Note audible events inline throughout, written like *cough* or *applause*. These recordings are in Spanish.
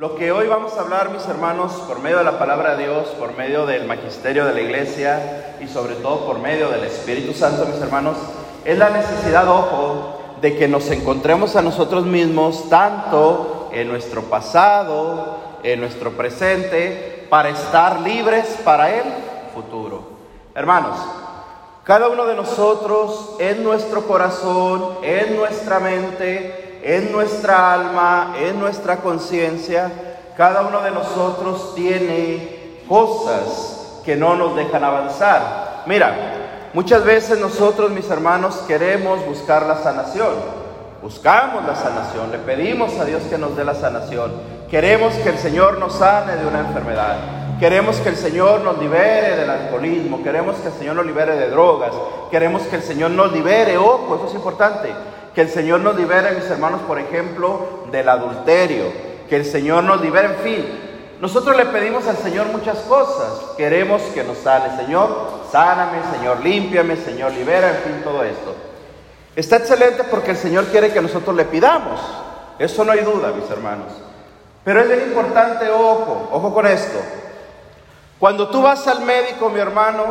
Lo que hoy vamos a hablar, mis hermanos, por medio de la palabra de Dios, por medio del magisterio de la iglesia y sobre todo por medio del Espíritu Santo, mis hermanos, es la necesidad, ojo, de que nos encontremos a nosotros mismos tanto en nuestro pasado, en nuestro presente, para estar libres para el futuro. Hermanos, cada uno de nosotros en nuestro corazón, en nuestra mente, en nuestra alma, en nuestra conciencia, cada uno de nosotros tiene cosas que no nos dejan avanzar. Mira, muchas veces nosotros, mis hermanos, queremos buscar la sanación. Buscamos la sanación, le pedimos a Dios que nos dé la sanación. Queremos que el Señor nos sane de una enfermedad. Queremos que el Señor nos libere del alcoholismo, queremos que el Señor nos libere de drogas, queremos que el Señor nos libere, ojo, eso es importante, que el Señor nos libere, mis hermanos, por ejemplo, del adulterio. Que el Señor nos libere, en fin. Nosotros le pedimos al Señor muchas cosas. Queremos que nos sane. Señor, sáname, Señor, límpiame, Señor, libera, en fin, todo esto. Está excelente porque el Señor quiere que nosotros le pidamos. Eso no hay duda, mis hermanos. Pero es bien importante, ojo, ojo con esto. Cuando tú vas al médico, mi hermano,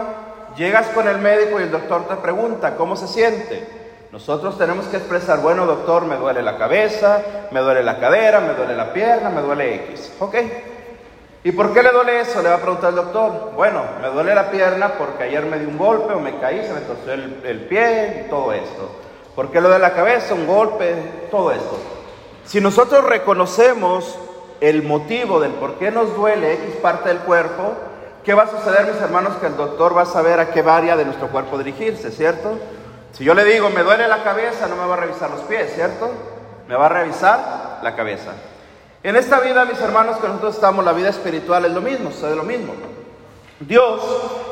llegas con el médico y el doctor te pregunta, ¿cómo se siente? Nosotros tenemos que expresar, bueno doctor, me duele la cabeza, me duele la cadera, me duele la pierna, me duele X. ¿Ok? ¿Y por qué le duele eso? Le va a preguntar el doctor. Bueno, me duele la pierna porque ayer me di un golpe o me caí, se me torció el, pie y todo esto. ¿Por qué le duele la cabeza? Un golpe, todo esto. Si nosotros reconocemos el motivo del por qué nos duele X parte del cuerpo, ¿qué va a suceder, mis hermanos? Que el doctor va a saber a qué área de nuestro cuerpo dirigirse, ¿cierto? Si yo le digo, me duele la cabeza, no me va a revisar los pies, ¿cierto? Me va a revisar la cabeza. En esta vida, mis hermanos, que nosotros estamos, la vida espiritual es lo mismo, es lo mismo. Dios,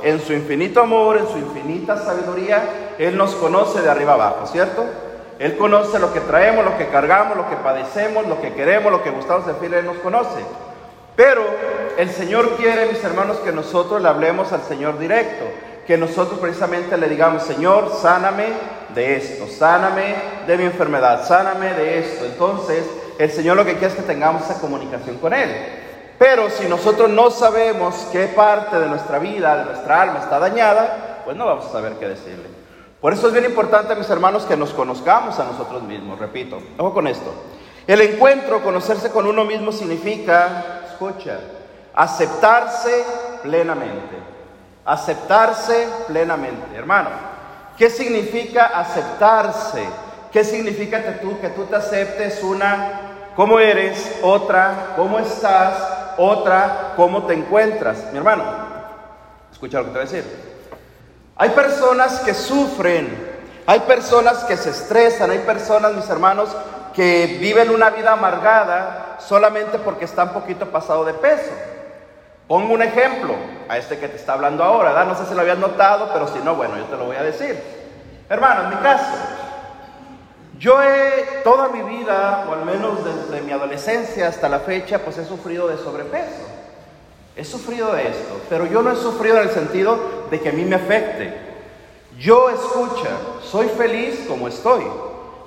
en su infinito amor, en su infinita sabiduría, Él nos conoce de arriba abajo, ¿cierto? Él conoce lo que traemos, lo que cargamos, lo que padecemos, lo que queremos, lo que gustamos de fin, Él nos conoce. Pero el Señor quiere, mis hermanos, que nosotros le hablemos al Señor directo que nosotros precisamente le digamos, Señor, sáname de esto, sáname de mi enfermedad, sáname de esto. Entonces, el Señor lo que quiere es que tengamos esa comunicación con Él. Pero si nosotros no sabemos qué parte de nuestra vida, de nuestra alma está dañada, pues no vamos a saber qué decirle. Por eso es bien importante, mis hermanos, que nos conozcamos a nosotros mismos. Repito, ojo con esto. El encuentro, conocerse con uno mismo significa, escucha, aceptarse plenamente. Aceptarse plenamente. Hermano, ¿qué significa aceptarse? ¿Qué significa que tú, que tú te aceptes una, cómo eres, otra, cómo estás, otra, cómo te encuentras? Mi hermano, escucha lo que te voy a decir. Hay personas que sufren, hay personas que se estresan, hay personas, mis hermanos, que viven una vida amargada solamente porque están poquito pasado de peso. Pongo un ejemplo a este que te está hablando ahora, ¿verdad? No sé si lo habías notado, pero si no, bueno, yo te lo voy a decir. Hermano, en mi caso, yo he toda mi vida, o al menos desde mi adolescencia hasta la fecha, pues he sufrido de sobrepeso. He sufrido de esto, pero yo no he sufrido en el sentido de que a mí me afecte. Yo escucha, soy feliz como estoy,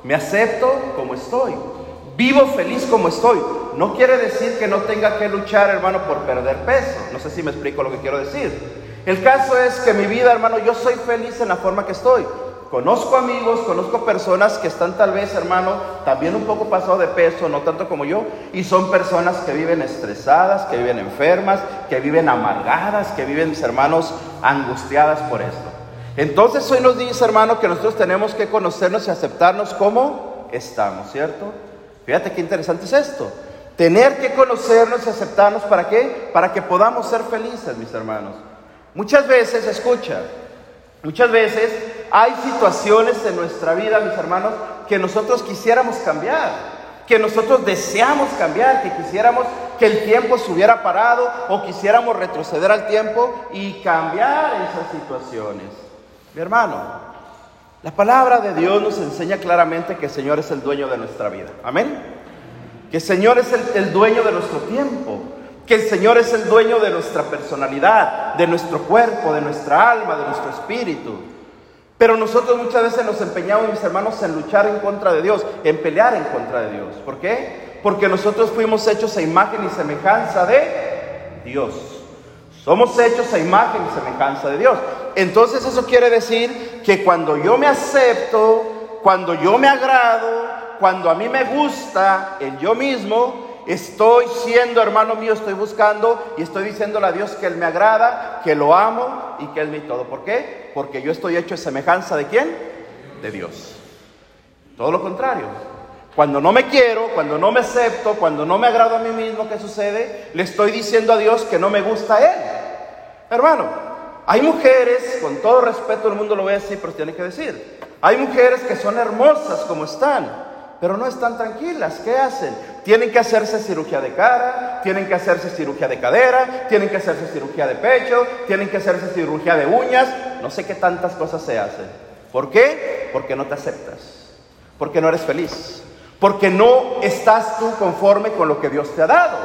me acepto como estoy, vivo feliz como estoy. No quiere decir que no tenga que luchar, hermano, por perder peso. No sé si me explico lo que quiero decir. El caso es que mi vida, hermano, yo soy feliz en la forma que estoy. Conozco amigos, conozco personas que están tal vez, hermano, también un poco pasado de peso, no tanto como yo, y son personas que viven estresadas, que viven enfermas, que viven amargadas, que viven, mis hermanos, angustiadas por esto. Entonces hoy nos dice, hermano, que nosotros tenemos que conocernos y aceptarnos como estamos, ¿cierto? Fíjate qué interesante es esto. Tener que conocernos y aceptarnos, ¿para qué? Para que podamos ser felices, mis hermanos. Muchas veces, escucha, muchas veces hay situaciones en nuestra vida, mis hermanos, que nosotros quisiéramos cambiar, que nosotros deseamos cambiar, que quisiéramos que el tiempo se hubiera parado o quisiéramos retroceder al tiempo y cambiar esas situaciones. Mi hermano, la palabra de Dios nos enseña claramente que el Señor es el dueño de nuestra vida. Amén que el Señor es el, dueño de nuestro tiempo, que el Señor es el dueño de nuestra personalidad, de nuestro cuerpo, de nuestra alma, de nuestro espíritu. Pero nosotros muchas veces nos empeñamos, mis hermanos, en luchar en contra de Dios, en pelear en contra de Dios. ¿Por qué? Porque nosotros fuimos hechos a imagen y semejanza de Dios. Somos hechos a imagen y semejanza de Dios. Entonces eso quiere decir que cuando yo me acepto, cuando yo me agrado, cuando a mí me gusta el yo mismo, Estoy siendo hermano mío, estoy buscando y estoy diciéndole a Dios que Él me agrada, que lo amo y que Él me todo. ¿Por qué? Porque yo estoy hecho en semejanza de quién? De Dios. Todo lo contrario. Cuando no me quiero, cuando no me acepto, cuando no me agrado a mí mismo, ¿qué sucede? Le estoy diciendo a Dios que no me gusta a Él. Hermano, hay mujeres, con todo respeto el mundo lo ve así, pero tiene que decir. Hay mujeres que son hermosas como están, pero no están tranquilas. ¿Qué hacen? Tienen que hacerse cirugía de cara, tienen que hacerse cirugía de cadera, tienen que hacerse cirugía de pecho, tienen que hacerse cirugía de uñas, no sé qué tantas cosas se hacen. ¿Por qué? Porque no te aceptas, porque no eres feliz, porque no estás tú conforme con lo que Dios te ha dado.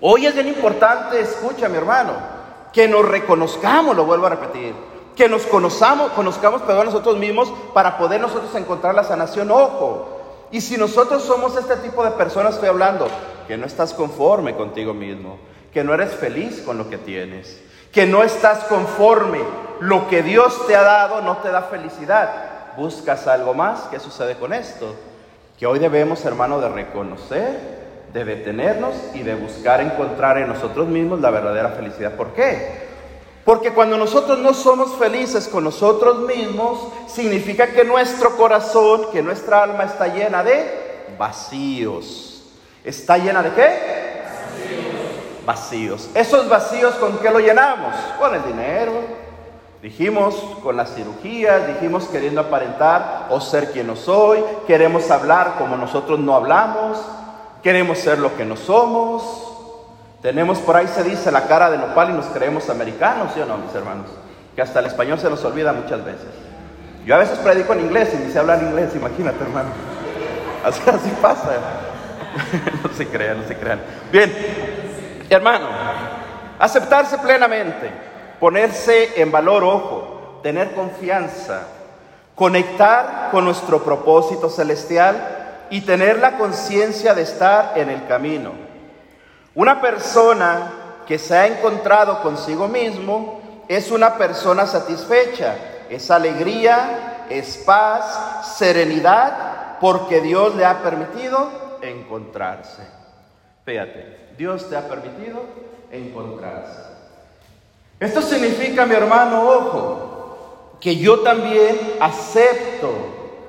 Hoy es bien importante, escucha mi hermano, que nos reconozcamos, lo vuelvo a repetir, que nos conozcamos, conozcamos perdón, nosotros mismos para poder nosotros encontrar la sanación. Ojo, y si nosotros somos este tipo de personas, estoy hablando, que no estás conforme contigo mismo, que no eres feliz con lo que tienes, que no estás conforme, lo que Dios te ha dado no te da felicidad, buscas algo más, ¿qué sucede con esto? Que hoy debemos, hermano, de reconocer, de detenernos y de buscar encontrar en nosotros mismos la verdadera felicidad. ¿Por qué? Porque cuando nosotros no somos felices con nosotros mismos, significa que nuestro corazón, que nuestra alma está llena de vacíos. ¿Está llena de qué? Vacíos. Esos vacíos, ¿con qué lo llenamos? Con el dinero. Dijimos con las cirugías, dijimos queriendo aparentar o ser quien no soy, queremos hablar como nosotros no hablamos, queremos ser lo que no somos, tenemos por ahí se dice la cara de nopal y nos creemos americanos, ¿sí o no, mis hermanos? Que hasta el español se nos olvida muchas veces. Yo a veces predico en inglés y ni sé hablar inglés, imagínate, hermano. *laughs* Así, así pasa. *laughs* no se crean, no se crean. Bien, hermano, aceptarse plenamente, ponerse en valor, ojo, tener confianza, conectar con nuestro propósito celestial y tener la conciencia de estar en el camino. Una persona que se ha encontrado consigo mismo es una persona satisfecha, es alegría, es paz, serenidad, porque Dios le ha permitido encontrarse. Fíjate, Dios te ha permitido encontrarse. Esto significa, mi hermano, ojo, que yo también acepto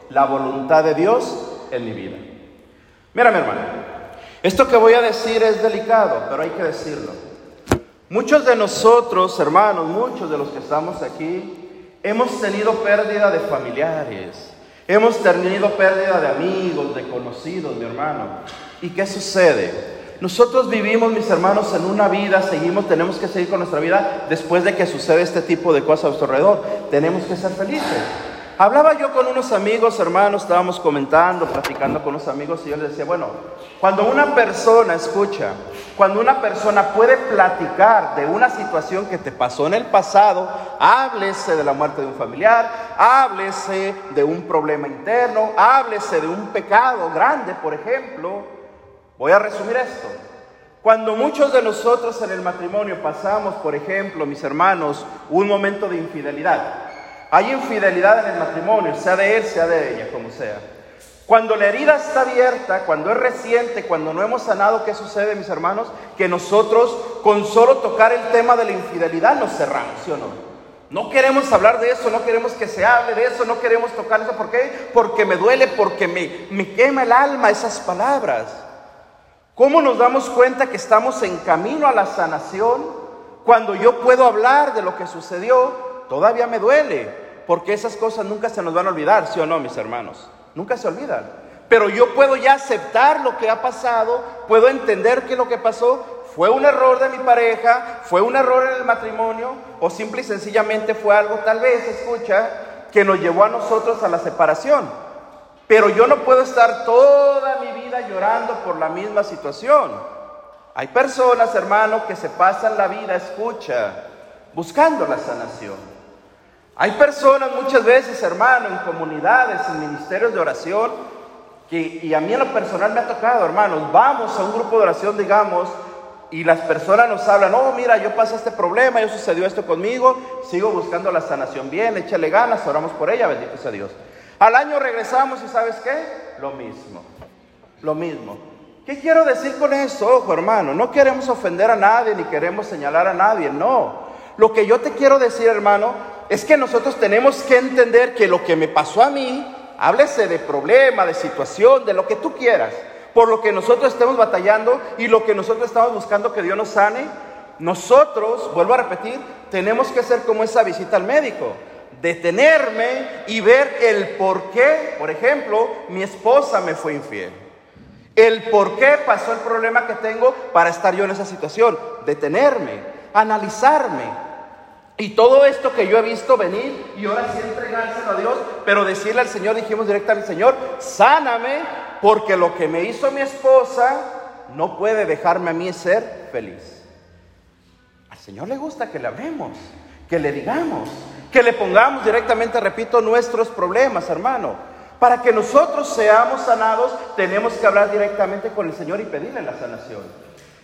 la voluntad de Dios en mi vida. Mira, mi hermano, esto que voy a decir es delicado, pero hay que decirlo. Muchos de nosotros, hermanos, muchos de los que estamos aquí, hemos tenido pérdida de familiares, hemos tenido pérdida de amigos, de conocidos, mi hermano. ¿Y qué sucede? Nosotros vivimos, mis hermanos, en una vida, seguimos, tenemos que seguir con nuestra vida después de que sucede este tipo de cosas a nuestro alrededor. Tenemos que ser felices. Hablaba yo con unos amigos, hermanos, estábamos comentando, platicando con unos amigos y yo les decía, bueno, cuando una persona escucha, cuando una persona puede platicar de una situación que te pasó en el pasado, háblese de la muerte de un familiar, háblese de un problema interno, háblese de un pecado grande, por ejemplo. Voy a resumir esto. Cuando muchos de nosotros en el matrimonio pasamos, por ejemplo, mis hermanos, un momento de infidelidad, hay infidelidad en el matrimonio, sea de él, sea de ella, como sea. Cuando la herida está abierta, cuando es reciente, cuando no hemos sanado, ¿qué sucede, mis hermanos? Que nosotros, con solo tocar el tema de la infidelidad, nos cerramos, ¿sí o no? No queremos hablar de eso, no queremos que se hable de eso, no queremos tocar eso. ¿Por qué? Porque me duele, porque me, me quema el alma esas palabras. ¿Cómo nos damos cuenta que estamos en camino a la sanación cuando yo puedo hablar de lo que sucedió? Todavía me duele, porque esas cosas nunca se nos van a olvidar, ¿sí o no, mis hermanos? Nunca se olvidan. Pero yo puedo ya aceptar lo que ha pasado, puedo entender que lo que pasó fue un error de mi pareja, fue un error en el matrimonio, o simple y sencillamente fue algo, tal vez, escucha, que nos llevó a nosotros a la separación. Pero yo no puedo estar toda mi vida llorando por la misma situación. Hay personas, hermano, que se pasan la vida, escucha, buscando la sanación. Hay personas muchas veces, hermano, en comunidades, en ministerios de oración, que, y a mí en lo personal me ha tocado, hermanos, vamos a un grupo de oración, digamos, y las personas nos hablan, oh, mira, yo pasé este problema, yo sucedió esto conmigo, sigo buscando la sanación bien, échale ganas, oramos por ella, bendito sea Dios. Al año regresamos y ¿sabes qué? Lo mismo, lo mismo. ¿Qué quiero decir con eso? Ojo, hermano, no queremos ofender a nadie ni queremos señalar a nadie, no. Lo que yo te quiero decir, hermano, es que nosotros tenemos que entender que lo que me pasó a mí, háblese de problema, de situación, de lo que tú quieras, por lo que nosotros estemos batallando y lo que nosotros estamos buscando que Dios nos sane, nosotros, vuelvo a repetir, tenemos que hacer como esa visita al médico, detenerme y ver el por qué, por ejemplo, mi esposa me fue infiel. El por qué pasó el problema que tengo para estar yo en esa situación. Detenerme, analizarme. Y todo esto que yo he visto venir y ahora sí entregárselo a Dios, pero decirle al Señor, dijimos directamente, Señor, sáname, porque lo que me hizo mi esposa no puede dejarme a mí ser feliz. Al Señor le gusta que le hablemos, que le digamos, que le pongamos directamente, repito, nuestros problemas, hermano. Para que nosotros seamos sanados, tenemos que hablar directamente con el Señor y pedirle la sanación.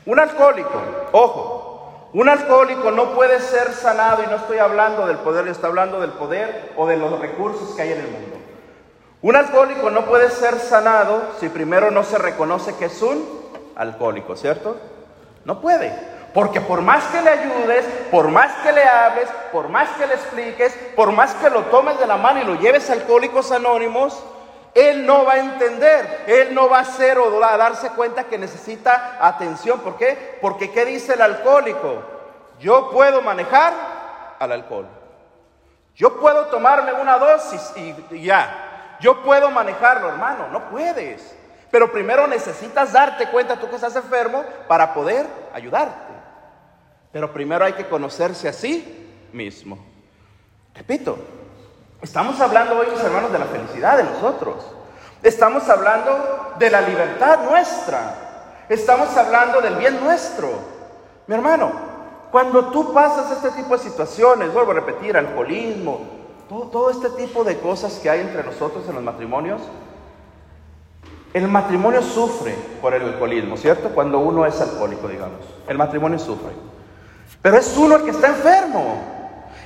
Un alcohólico, ojo, un alcohólico no puede ser sanado, y no estoy hablando del poder, yo estoy hablando del poder o de los recursos que hay en el mundo. Un alcohólico no puede ser sanado si primero no se reconoce que es un alcohólico, ¿cierto? No puede. Porque por más que le ayudes, por más que le hables, por más que le expliques, por más que lo tomes de la mano y lo lleves Alcohólicos Anónimos, él no va a entender, él no va a hacer o a darse cuenta que necesita atención. ¿Por qué? Porque ¿qué dice el alcohólico? Yo puedo manejar al alcohol. Yo puedo tomarme una dosis y ya. Yo puedo manejarlo, hermano. No puedes. Pero primero necesitas darte cuenta tú que estás enfermo para poder ayudarte. Pero primero hay que conocerse a sí mismo. Repito, estamos hablando hoy, mis hermanos, de la felicidad de nosotros. Estamos hablando de la libertad nuestra. Estamos hablando del bien nuestro. Mi hermano, cuando tú pasas este tipo de situaciones, vuelvo a repetir, alcoholismo, todo, todo este tipo de cosas que hay entre nosotros en los matrimonios, el matrimonio sufre por el alcoholismo, ¿cierto? Cuando uno es alcohólico, digamos. El matrimonio sufre. Pero es uno el que está enfermo.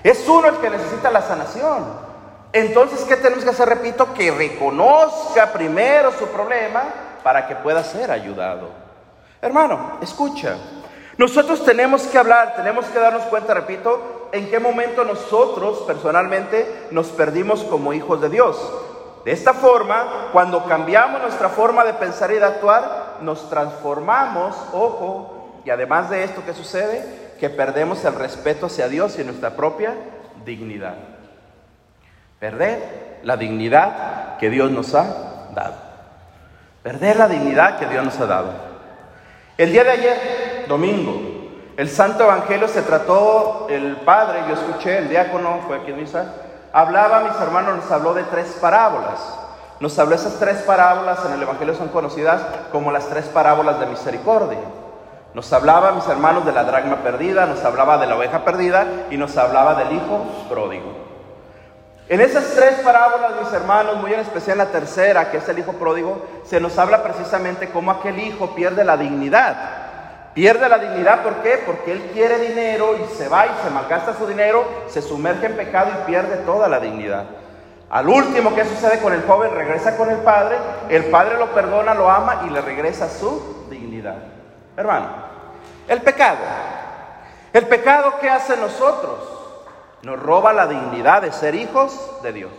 Es uno el que necesita la sanación. Entonces, ¿qué tenemos que hacer? Repito, que reconozca primero su problema para que pueda ser ayudado. Hermano, escucha. Nosotros tenemos que hablar, tenemos que darnos cuenta, repito, en qué momento nosotros personalmente nos perdimos como hijos de Dios. De esta forma, cuando cambiamos nuestra forma de pensar y de actuar, nos transformamos, ojo, y además de esto, ¿qué sucede? que perdemos el respeto hacia Dios y nuestra propia dignidad. Perder la dignidad que Dios nos ha dado. Perder la dignidad que Dios nos ha dado. El día de ayer, domingo, el Santo Evangelio se trató, el Padre, yo escuché, el diácono fue aquí en misa, hablaba, mis hermanos, nos habló de tres parábolas. Nos habló esas tres parábolas, en el Evangelio son conocidas como las tres parábolas de misericordia. Nos hablaba, mis hermanos, de la dragma perdida, nos hablaba de la oveja perdida y nos hablaba del hijo pródigo. En esas tres parábolas, mis hermanos, muy en especial la tercera, que es el hijo pródigo, se nos habla precisamente cómo aquel hijo pierde la dignidad. Pierde la dignidad, ¿por qué? Porque él quiere dinero y se va y se malgasta su dinero, se sumerge en pecado y pierde toda la dignidad. Al último, ¿qué sucede con el joven? Regresa con el padre, el padre lo perdona, lo ama y le regresa su dignidad. Hermano, el pecado. El pecado que hace nosotros nos roba la dignidad de ser hijos de Dios.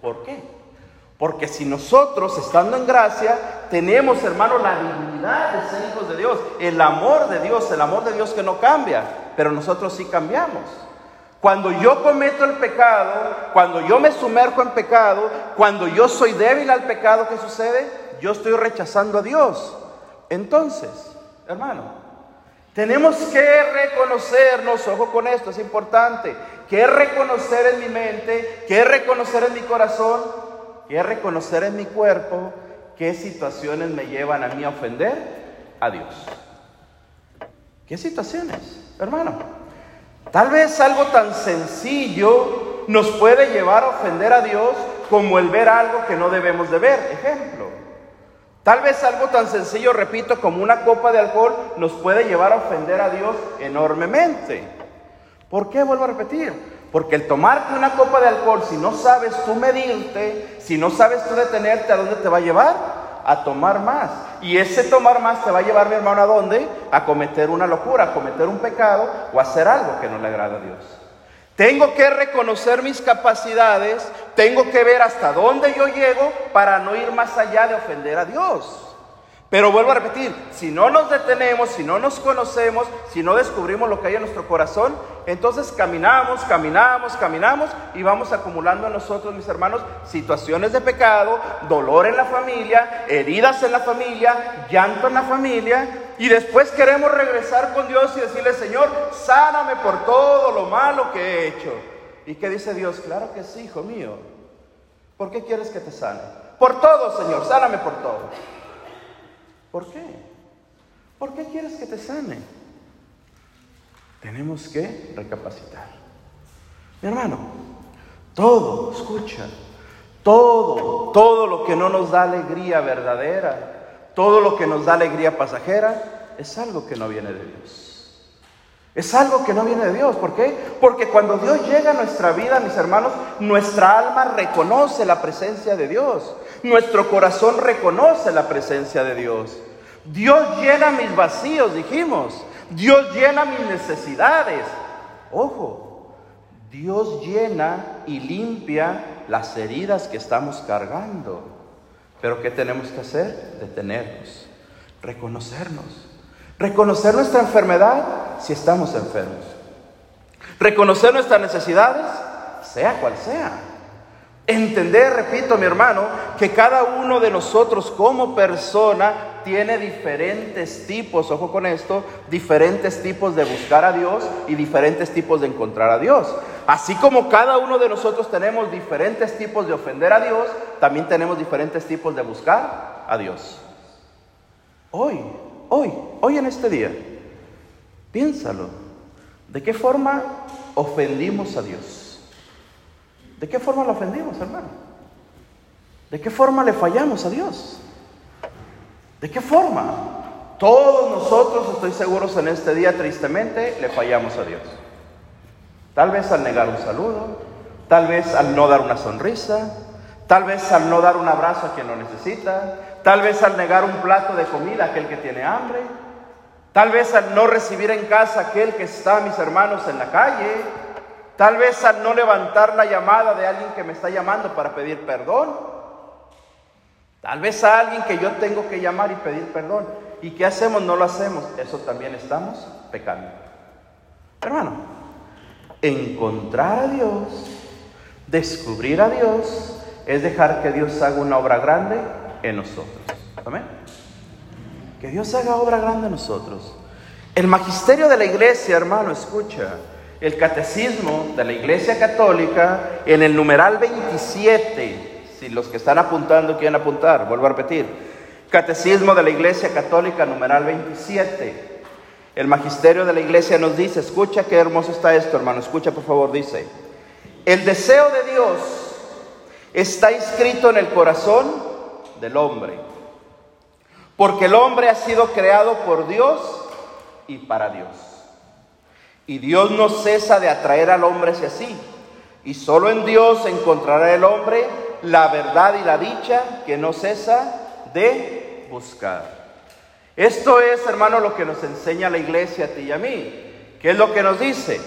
¿Por qué? Porque si nosotros, estando en gracia, tenemos, hermano, la dignidad de ser hijos de Dios, el amor de Dios, el amor de Dios que no cambia, pero nosotros sí cambiamos. Cuando yo cometo el pecado, cuando yo me sumerjo en pecado, cuando yo soy débil al pecado, ¿qué sucede? Yo estoy rechazando a Dios. Entonces, hermano, tenemos que reconocernos, ojo con esto, es importante, que reconocer en mi mente, que reconocer en mi corazón, que reconocer en mi cuerpo qué situaciones me llevan a mí a ofender a Dios. ¿Qué situaciones, hermano? Tal vez algo tan sencillo nos puede llevar a ofender a Dios como el ver algo que no debemos de ver. Ejemplo, Tal vez algo tan sencillo, repito, como una copa de alcohol nos puede llevar a ofender a Dios enormemente. ¿Por qué vuelvo a repetir? Porque el tomarte una copa de alcohol, si no sabes tú medirte, si no sabes tú detenerte, ¿a dónde te va a llevar? A tomar más. Y ese tomar más te va a llevar, mi hermano, ¿a dónde? A cometer una locura, a cometer un pecado o a hacer algo que no le agrada a Dios. Tengo que reconocer mis capacidades, tengo que ver hasta dónde yo llego para no ir más allá de ofender a Dios. Pero vuelvo a repetir, si no nos detenemos, si no nos conocemos, si no descubrimos lo que hay en nuestro corazón, entonces caminamos, caminamos, caminamos y vamos acumulando en nosotros, mis hermanos, situaciones de pecado, dolor en la familia, heridas en la familia, llanto en la familia, y después queremos regresar con Dios y decirle, Señor, sáname por todo lo malo que he hecho. ¿Y qué dice Dios? Claro que sí, hijo mío. ¿Por qué quieres que te sane? Por todo, Señor, sáname por todo. ¿Por qué? ¿Por qué quieres que te sane? Tenemos que recapacitar. Mi hermano, todo, escucha, todo, todo lo que no nos da alegría verdadera, todo lo que nos da alegría pasajera, es algo que no viene de Dios. Es algo que no viene de Dios. ¿Por qué? Porque cuando Dios llega a nuestra vida, mis hermanos, nuestra alma reconoce la presencia de Dios. Nuestro corazón reconoce la presencia de Dios. Dios llena mis vacíos, dijimos. Dios llena mis necesidades. Ojo, Dios llena y limpia las heridas que estamos cargando. Pero ¿qué tenemos que hacer? Detenernos, reconocernos. Reconocer nuestra enfermedad si estamos enfermos. Reconocer nuestras necesidades, sea cual sea. Entender, repito, mi hermano, que cada uno de nosotros como persona tiene diferentes tipos, ojo con esto, diferentes tipos de buscar a Dios y diferentes tipos de encontrar a Dios. Así como cada uno de nosotros tenemos diferentes tipos de ofender a Dios, también tenemos diferentes tipos de buscar a Dios. Hoy, hoy, hoy en este día, piénsalo. ¿De qué forma ofendimos a Dios? ¿De qué forma lo ofendimos, hermano? ¿De qué forma le fallamos a Dios? ¿De qué forma? Todos nosotros, estoy seguros, en este día tristemente le fallamos a Dios. Tal vez al negar un saludo, tal vez al no dar una sonrisa, tal vez al no dar un abrazo a quien lo necesita, tal vez al negar un plato de comida a aquel que tiene hambre, tal vez al no recibir en casa aquel que está, mis hermanos, en la calle, tal vez al no levantar la llamada de alguien que me está llamando para pedir perdón. Tal vez a alguien que yo tengo que llamar y pedir perdón. ¿Y qué hacemos? No lo hacemos. Eso también estamos pecando. Hermano, encontrar a Dios, descubrir a Dios, es dejar que Dios haga una obra grande en nosotros. Amén. Que Dios haga obra grande en nosotros. El magisterio de la iglesia, hermano, escucha. El catecismo de la iglesia católica en el numeral 27 si los que están apuntando quieren apuntar, vuelvo a repetir. Catecismo de la Iglesia Católica, numeral 27. El magisterio de la iglesia nos dice, escucha qué hermoso está esto, hermano, escucha por favor, dice, el deseo de Dios está inscrito en el corazón del hombre, porque el hombre ha sido creado por Dios y para Dios. Y Dios no cesa de atraer al hombre hacia sí, y solo en Dios encontrará el hombre la verdad y la dicha que no cesa de buscar. Esto es, hermano, lo que nos enseña la iglesia a ti y a mí. ¿Qué es lo que nos dice?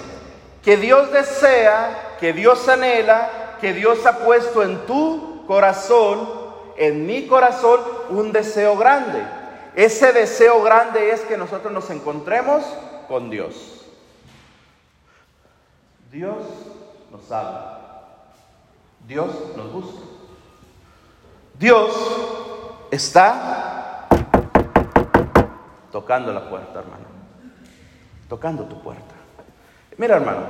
Que Dios desea, que Dios anhela, que Dios ha puesto en tu corazón, en mi corazón, un deseo grande. Ese deseo grande es que nosotros nos encontremos con Dios. Dios nos habla. Dios nos busca. Dios está tocando la puerta, hermano. Tocando tu puerta. Mira, hermano.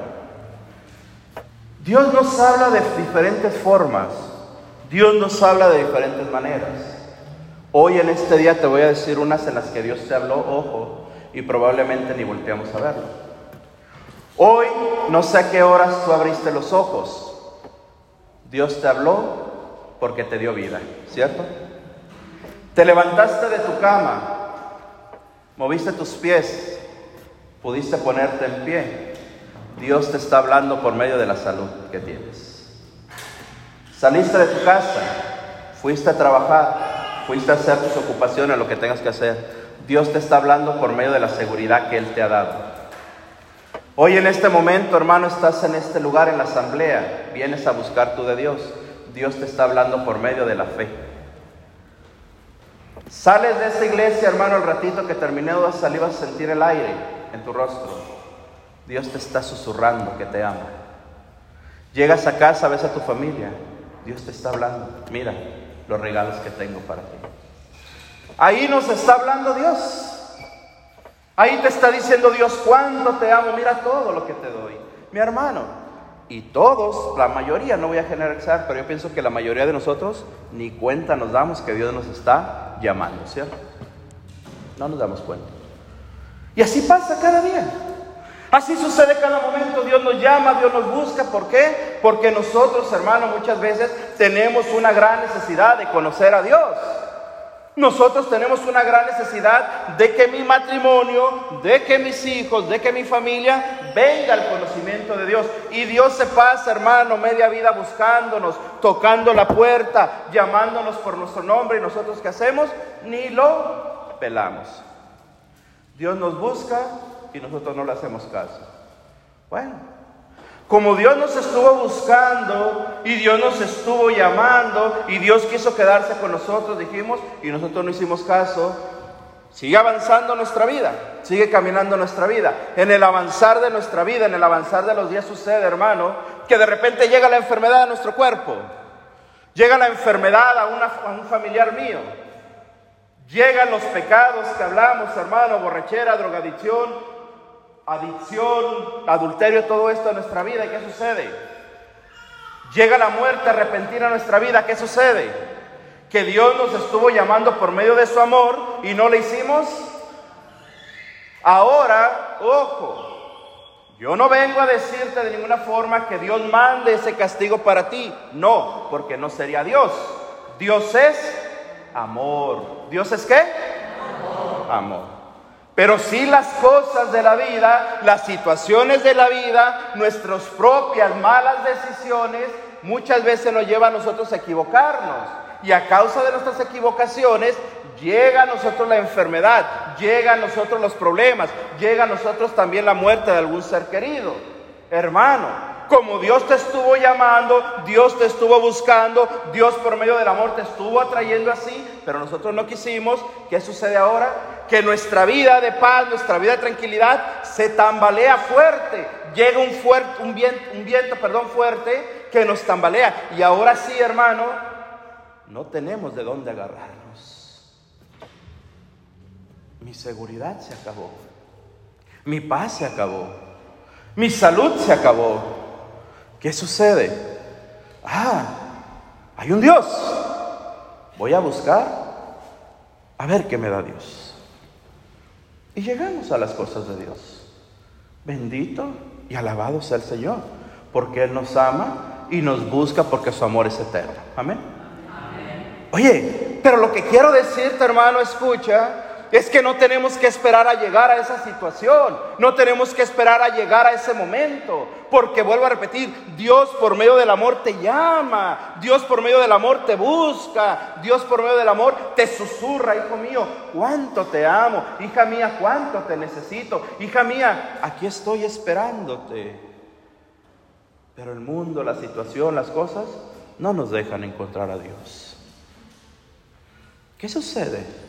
Dios nos habla de diferentes formas. Dios nos habla de diferentes maneras. Hoy en este día te voy a decir unas en las que Dios te habló, ojo, y probablemente ni volteamos a verlo. Hoy no sé a qué horas tú abriste los ojos, Dios te habló porque te dio vida, ¿cierto? Te levantaste de tu cama, moviste tus pies, pudiste ponerte en pie. Dios te está hablando por medio de la salud que tienes. Saliste de tu casa, fuiste a trabajar, fuiste a hacer tus ocupaciones, lo que tengas que hacer. Dios te está hablando por medio de la seguridad que Él te ha dado. Hoy en este momento, hermano, estás en este lugar, en la asamblea, vienes a buscar tú de Dios. Dios te está hablando por medio de la fe. Sales de esta iglesia, hermano, al ratito que terminé de salir vas a sentir el aire en tu rostro. Dios te está susurrando que te ama. Llegas a casa, ves a tu familia. Dios te está hablando. Mira los regalos que tengo para ti. Ahí nos está hablando Dios. Ahí te está diciendo Dios cuánto te amo. Mira todo lo que te doy. Mi hermano, y todos, la mayoría, no voy a generalizar, pero yo pienso que la mayoría de nosotros ni cuenta nos damos que Dios nos está llamando, ¿cierto? No nos damos cuenta. Y así pasa cada día. Así sucede cada momento. Dios nos llama, Dios nos busca. ¿Por qué? Porque nosotros, hermanos, muchas veces tenemos una gran necesidad de conocer a Dios. Nosotros tenemos una gran necesidad de que mi matrimonio, de que mis hijos, de que mi familia venga al conocimiento de Dios. Y Dios se pasa, hermano, media vida buscándonos, tocando la puerta, llamándonos por nuestro nombre. ¿Y nosotros qué hacemos? Ni lo pelamos. Dios nos busca y nosotros no le hacemos caso. Bueno, como Dios nos estuvo buscando y Dios nos estuvo llamando y Dios quiso quedarse con nosotros, dijimos, y nosotros no hicimos caso, sigue avanzando nuestra vida, sigue caminando nuestra vida. En el avanzar de nuestra vida, en el avanzar de los días sucede, hermano, que de repente llega la enfermedad a nuestro cuerpo, llega la enfermedad a, a un familiar mío, llegan los pecados que hablamos, hermano, borrachera, drogadicción, adicción, adulterio, todo esto en nuestra vida. ¿Y qué sucede? Llega la muerte repentina a nuestra vida. ¿Qué sucede? Que Dios nos estuvo llamando por medio de su amor y no le hicimos. Ahora, ojo, yo no vengo a decirte de ninguna forma que Dios mande ese castigo para ti. No, porque no sería Dios. Dios es amor. ¿Dios es qué? Amor. Pero sí las cosas de la vida, las situaciones de la vida, nuestras propias malas decisiones, muchas veces nos llevan a nosotros a equivocarnos. Y a causa de nuestras equivocaciones, llega a nosotros la enfermedad, llega a nosotros los problemas, llega a nosotros también la muerte de algún ser querido. Hermano, como Dios te estuvo llamando, Dios te estuvo buscando, Dios por medio del amor te estuvo atrayendo así, pero nosotros no quisimos. ¿Qué sucede ahora? que nuestra vida de paz, nuestra vida de tranquilidad se tambalea fuerte. Llega un, fuerte, un, viento, un viento perdón, fuerte que nos tambalea. Y ahora sí, hermano, no tenemos de dónde agarrarnos. Mi seguridad se acabó. Mi paz se acabó. Mi salud se acabó. ¿Qué sucede? Ah, hay un Dios. Voy a buscar a ver qué me da Dios. Y llegamos a las cosas de Dios. Bendito y alabado sea el Señor, porque Él nos ama y nos busca porque su amor es eterno. Amén. Oye, pero lo que quiero decirte, hermano, escucha, es que no tenemos que esperar a llegar a esa situación, no tenemos que esperar a llegar a ese momento, porque vuelvo a repetir, Dios por medio del amor te llama, Dios por medio del amor te busca, Dios por medio del amor te susurra, hijo mío, cuánto te amo, hija mía, cuánto te necesito, hija mía, aquí estoy esperándote. Pero el mundo, la situación, las cosas no nos dejan encontrar a Dios. ¿Qué sucede?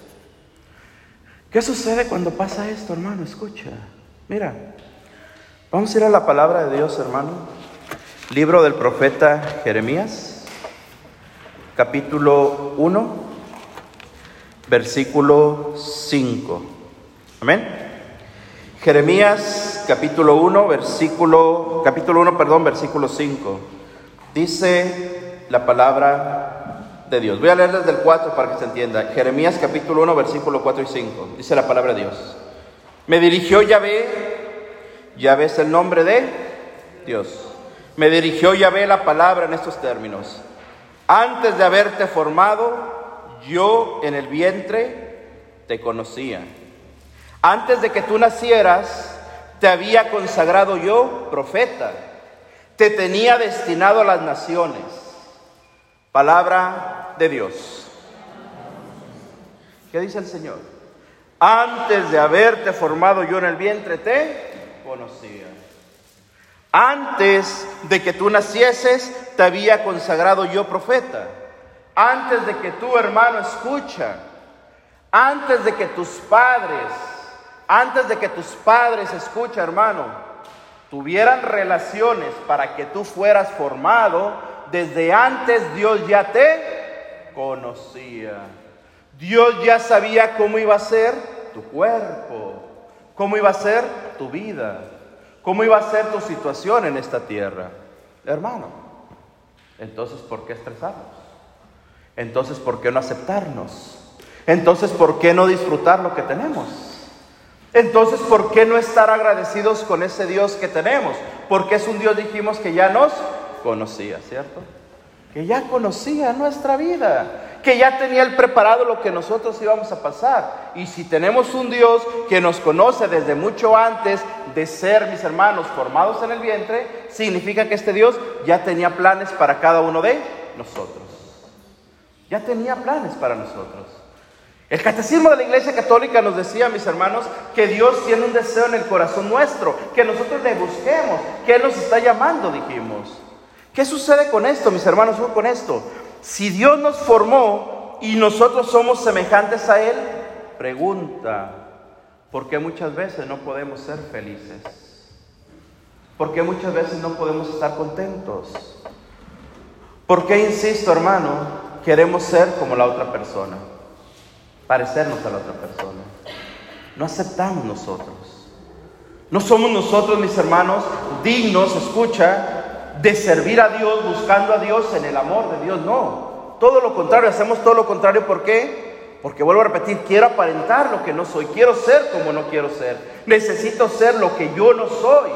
¿Qué sucede cuando pasa esto, hermano? Escucha. Mira, vamos a ir a la palabra de Dios, hermano. Libro del profeta Jeremías, capítulo 1, versículo 5. Amén. Jeremías, capítulo 1, versículo, capítulo 1, perdón, versículo 5. Dice la palabra de Dios. Voy a leer desde el 4 para que se entienda. Jeremías capítulo 1, versículo 4 y 5. Dice la palabra de Dios. Me dirigió Yahvé, Yahvé es el nombre de Dios. Me dirigió Yahvé la palabra en estos términos. Antes de haberte formado, yo en el vientre te conocía. Antes de que tú nacieras, te había consagrado yo profeta. Te tenía destinado a las naciones. Palabra de Dios. ¿Qué dice el Señor? Antes de haberte formado yo en el vientre, te conocía. Antes de que tú nacieses, te había consagrado yo profeta. Antes de que tu hermano escucha, antes de que tus padres, antes de que tus padres escucha, hermano, tuvieran relaciones para que tú fueras formado, desde antes Dios ya te conocía. Dios ya sabía cómo iba a ser tu cuerpo, cómo iba a ser tu vida. ¿Cómo iba a ser tu situación en esta tierra? Hermano, entonces ¿por qué estresarnos? Entonces ¿por qué no aceptarnos? Entonces ¿por qué no disfrutar lo que tenemos? Entonces ¿por qué no estar agradecidos con ese Dios que tenemos? Porque es un Dios, dijimos, que ya nos conocía, ¿cierto? Que ya conocía nuestra vida que ya tenía el preparado lo que nosotros íbamos a pasar. Y si tenemos un Dios que nos conoce desde mucho antes de ser, mis hermanos, formados en el vientre, significa que este Dios ya tenía planes para cada uno de nosotros. Ya tenía planes para nosotros. El catecismo de la Iglesia Católica nos decía, mis hermanos, que Dios tiene un deseo en el corazón nuestro, que nosotros le busquemos, que Él nos está llamando, dijimos. ¿Qué sucede con esto, mis hermanos? Con esto. Si Dios nos formó y nosotros somos semejantes a Él, pregunta, ¿por qué muchas veces no podemos ser felices? ¿Por qué muchas veces no podemos estar contentos? ¿Por qué, insisto, hermano, queremos ser como la otra persona? Parecernos a la otra persona. No aceptamos nosotros. No somos nosotros, mis hermanos, dignos, escucha, de servir a Dios, buscando a Dios en el amor de Dios. No, todo lo contrario, hacemos todo lo contrario. ¿Por qué? Porque vuelvo a repetir, quiero aparentar lo que no soy, quiero ser como no quiero ser, necesito ser lo que yo no soy.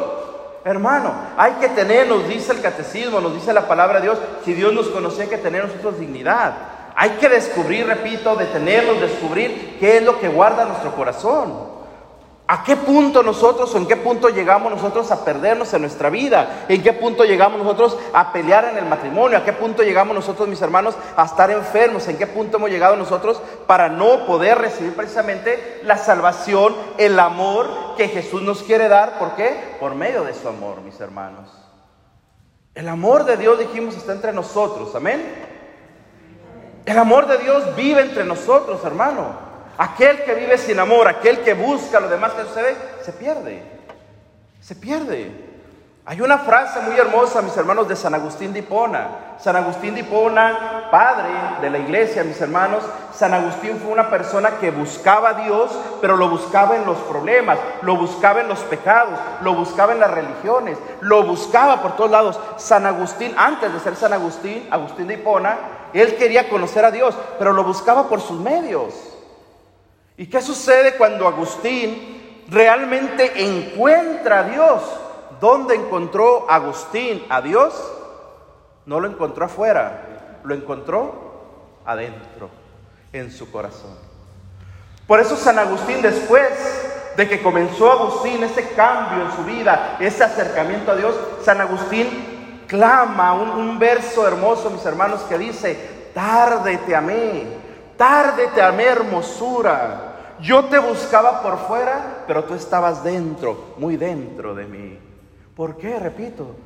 Hermano, hay que tener, nos dice el catecismo, nos dice la palabra de Dios, si Dios nos conoce hay que tener nosotros dignidad. Hay que descubrir, repito, detenernos, descubrir qué es lo que guarda nuestro corazón. ¿A qué punto nosotros o en qué punto llegamos nosotros a perdernos en nuestra vida? ¿En qué punto llegamos nosotros a pelear en el matrimonio? ¿A qué punto llegamos nosotros, mis hermanos, a estar enfermos? ¿En qué punto hemos llegado nosotros para no poder recibir precisamente la salvación, el amor que Jesús nos quiere dar? ¿Por qué? Por medio de su amor, mis hermanos. El amor de Dios, dijimos, está entre nosotros. Amén. El amor de Dios vive entre nosotros, hermano. Aquel que vive sin amor, aquel que busca lo demás que sucede, se pierde. Se pierde. Hay una frase muy hermosa, mis hermanos, de San Agustín de Hipona. San Agustín de Hipona, padre de la iglesia, mis hermanos, San Agustín fue una persona que buscaba a Dios, pero lo buscaba en los problemas, lo buscaba en los pecados, lo buscaba en las religiones, lo buscaba por todos lados. San Agustín, antes de ser San Agustín, Agustín de Hipona, él quería conocer a Dios, pero lo buscaba por sus medios. ¿Y qué sucede cuando Agustín realmente encuentra a Dios? ¿Dónde encontró Agustín a Dios? No lo encontró afuera, lo encontró adentro, en su corazón. Por eso San Agustín después de que comenzó Agustín ese cambio en su vida, ese acercamiento a Dios, San Agustín clama un, verso hermoso, mis hermanos, que dice, tarde te amé, Tarde te amé hermosura. Yo te buscaba por fuera, pero tú estabas dentro, muy dentro de mí. ¿Por qué? Repito,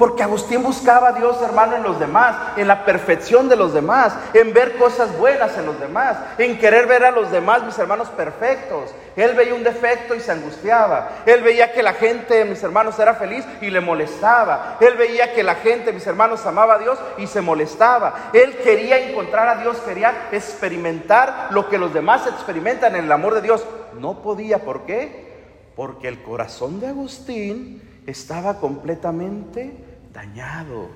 porque Agustín buscaba a Dios, hermano, en los demás, en la perfección de los demás, en ver cosas buenas en los demás, en querer ver a los demás, mis hermanos, perfectos. Él veía un defecto y se angustiaba. Él veía que la gente, mis hermanos, era feliz y le molestaba. Él veía que la gente, mis hermanos, amaba a Dios y se molestaba. Él quería encontrar a Dios, quería experimentar lo que los demás experimentan en el amor de Dios. No podía, ¿por qué? Porque el corazón de Agustín estaba completamente dañado.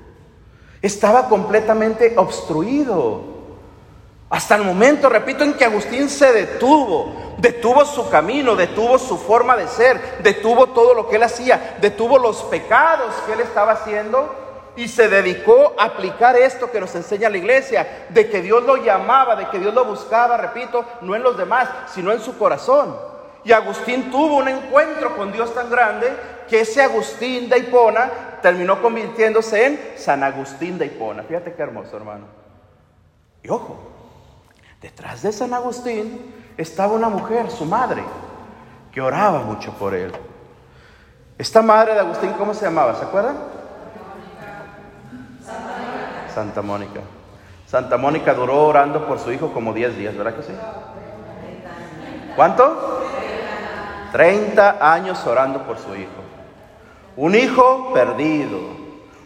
Estaba completamente obstruido. Hasta el momento, repito, en que Agustín se detuvo, detuvo su camino, detuvo su forma de ser, detuvo todo lo que él hacía, detuvo los pecados que él estaba haciendo, y se dedicó a aplicar esto que nos enseña la iglesia, de que Dios lo llamaba, de que Dios lo buscaba, repito, no en los demás, sino en su corazón. Y Agustín tuvo un encuentro con Dios tan grande que ese Agustín de Hipona terminó convirtiéndose en San Agustín de Hipona. Fíjate qué hermoso, hermano. Y ojo, detrás de San Agustín estaba una mujer, su madre, que oraba mucho por él. Esta madre de Agustín, ¿cómo se llamaba? ¿Se acuerdan? Santa Mónica. Santa Mónica duró orando por su hijo como 10 días, ¿verdad que sí? ¿Cuánto? 30 años orando por su hijo. Un hijo perdido.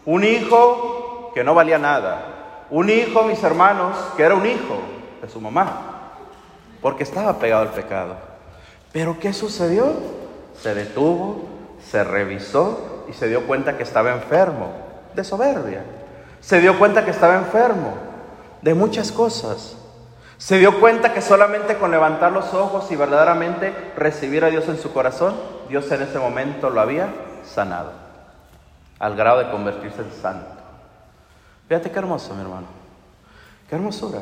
Un hijo que no valía nada. Un hijo, mis hermanos, que era un hijo de su mamá. Porque estaba pegado al pecado. Pero ¿qué sucedió? Se detuvo, se revisó y se dio cuenta que estaba enfermo de soberbia. Se dio cuenta que estaba enfermo de muchas cosas. Se dio cuenta que solamente con levantar los ojos y verdaderamente recibir a Dios en su corazón, Dios en ese momento lo había sanado, al grado de convertirse en santo. Fíjate qué hermoso, mi hermano. Qué hermosura.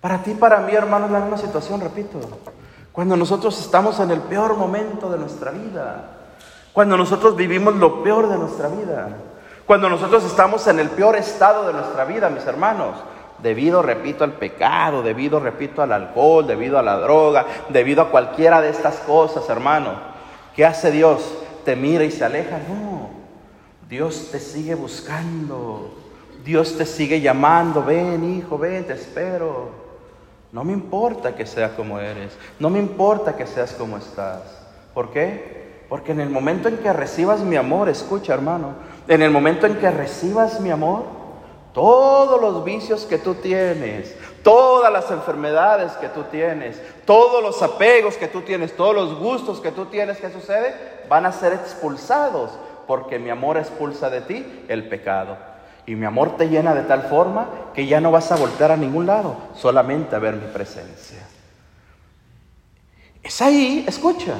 Para ti, para mí, hermano, es la misma situación, repito. Cuando nosotros estamos en el peor momento de nuestra vida, cuando nosotros vivimos lo peor de nuestra vida, cuando nosotros estamos en el peor estado de nuestra vida, mis hermanos, debido, repito, al pecado, debido, repito, al alcohol, debido a la droga, debido a cualquiera de estas cosas, hermano, ¿qué hace Dios? ¿Te mira y se aleja? No, Dios te sigue buscando, Dios te sigue llamando, ven hijo, ven, te espero. No me importa que seas como eres, no me importa que seas como estás. ¿Por qué? Porque en el momento en que recibas mi amor, escucha hermano, en el momento en que recibas mi amor, todos los vicios que tú tienes, todas las enfermedades que tú tienes, todos los apegos que tú tienes, todos los gustos que tú tienes, ¿qué sucede? Van a ser expulsados porque mi amor expulsa de ti el pecado. Y mi amor te llena de tal forma que ya no vas a voltear a ningún lado, solamente a ver mi presencia. Es ahí, escucha,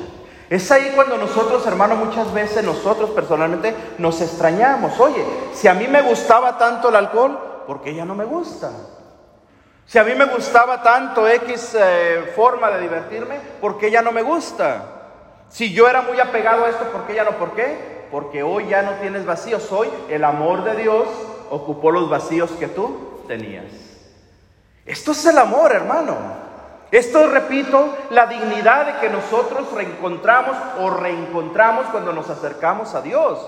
es ahí cuando nosotros, hermano, muchas veces nosotros personalmente nos extrañamos. Oye, si a mí me gustaba tanto el alcohol, ¿por qué ya no me gusta? Si a mí me gustaba tanto X eh, forma de divertirme, ¿por qué ya no me gusta? Si yo era muy apegado a esto, ¿por qué ya no? ¿Por qué? Porque hoy ya no tienes vacíos. Hoy el amor de Dios ocupó los vacíos que tú tenías. Esto es el amor, hermano. Esto, repito, la dignidad de que nosotros reencontramos o reencontramos cuando nos acercamos a Dios.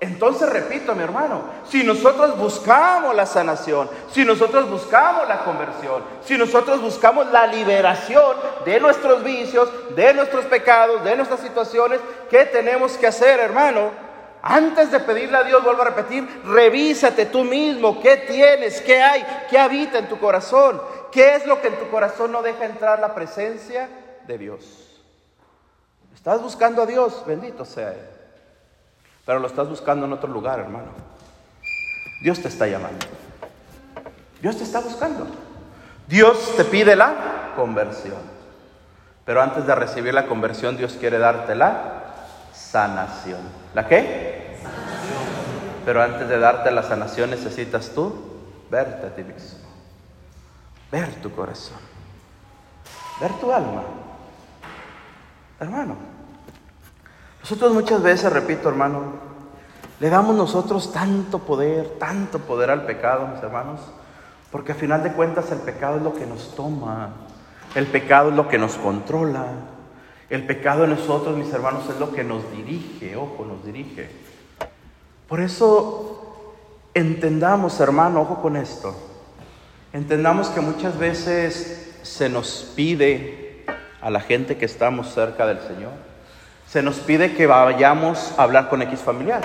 Entonces, repito, mi hermano, si nosotros buscamos la sanación, si nosotros buscamos la conversión, si nosotros buscamos la liberación de nuestros vicios, de nuestros pecados, de nuestras situaciones, ¿qué tenemos que hacer, hermano? Antes de pedirle a Dios, vuelvo a repetir, revísate tú mismo, qué tienes, qué hay, qué habita en tu corazón. ¿Qué es lo que en tu corazón no deja entrar la presencia de Dios? Estás buscando a Dios, bendito sea Él. Pero lo estás buscando en otro lugar, hermano. Dios te está llamando. Dios te está buscando. Dios te pide la conversión. Pero antes de recibir la conversión, Dios quiere darte la sanación. ¿La qué? Sanación. Pero antes de darte la sanación necesitas tú verte a ti mismo ver tu corazón, ver tu alma. Hermano, nosotros muchas veces, repito hermano, le damos nosotros tanto poder, tanto poder al pecado, mis hermanos, porque a final de cuentas el pecado es lo que nos toma, el pecado es lo que nos controla, el pecado en nosotros, mis hermanos, es lo que nos dirige, ojo, nos dirige. Por eso entendamos, hermano, ojo con esto. Entendamos que muchas veces se nos pide a la gente que estamos cerca del Señor, se nos pide que vayamos a hablar con X familiar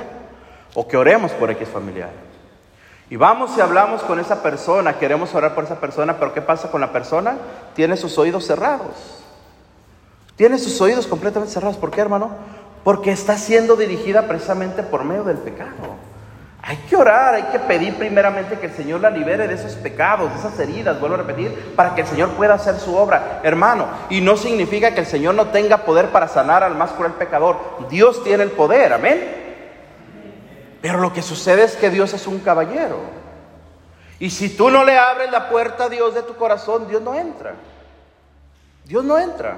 o que oremos por X familiar. Y vamos y hablamos con esa persona, queremos orar por esa persona, pero ¿qué pasa con la persona? Tiene sus oídos cerrados. Tiene sus oídos completamente cerrados. ¿Por qué, hermano? Porque está siendo dirigida precisamente por medio del pecado. Hay que orar, hay que pedir primeramente que el Señor la libere de esos pecados, de esas heridas, vuelvo a repetir, para que el Señor pueda hacer su obra, hermano. Y no significa que el Señor no tenga poder para sanar al más cruel pecador. Dios tiene el poder, amén. Pero lo que sucede es que Dios es un caballero. Y si tú no le abres la puerta a Dios de tu corazón, Dios no entra. Dios no entra.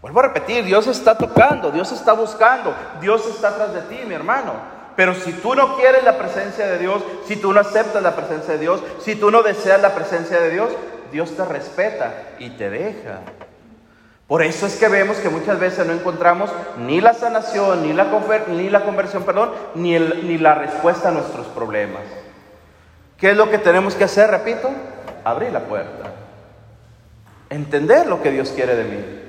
Vuelvo a repetir, Dios está tocando, Dios está buscando, Dios está atrás de ti, mi hermano. Pero si tú no quieres la presencia de Dios, si tú no aceptas la presencia de Dios, si tú no deseas la presencia de Dios, Dios te respeta y te deja. Por eso es que vemos que muchas veces no encontramos ni la sanación, ni la, ni la conversión, perdón, ni, ni la respuesta a nuestros problemas. ¿Qué es lo que tenemos que hacer? Repito, abrir la puerta. Entender lo que Dios quiere de mí.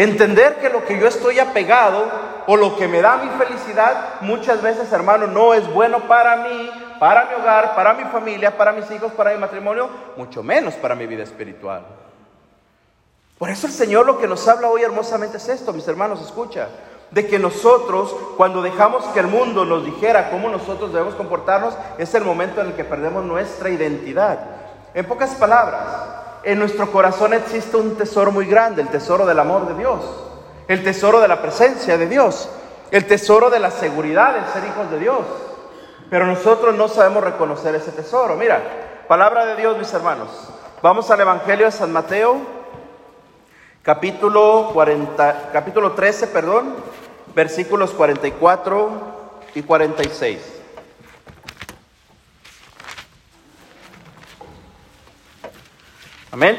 Entender que lo que yo estoy apegado o lo que me da mi felicidad muchas veces, hermano, no es bueno para mí, para mi hogar, para mi familia, para mis hijos, para mi matrimonio, mucho menos para mi vida espiritual. Por eso el Señor lo que nos habla hoy hermosamente es esto, mis hermanos, escucha, de que nosotros, cuando dejamos que el mundo nos dijera cómo nosotros debemos comportarnos, es el momento en el que perdemos nuestra identidad. En pocas palabras, en nuestro corazón existe un tesoro muy grande, el tesoro del amor de Dios, el tesoro de la presencia de Dios, el tesoro de la seguridad de ser hijos de Dios. Pero nosotros no sabemos reconocer ese tesoro. Mira, palabra de Dios, mis hermanos. Vamos al Evangelio de San Mateo, capítulo, 40, capítulo 13, perdón, versículos 44 y 46. Amén.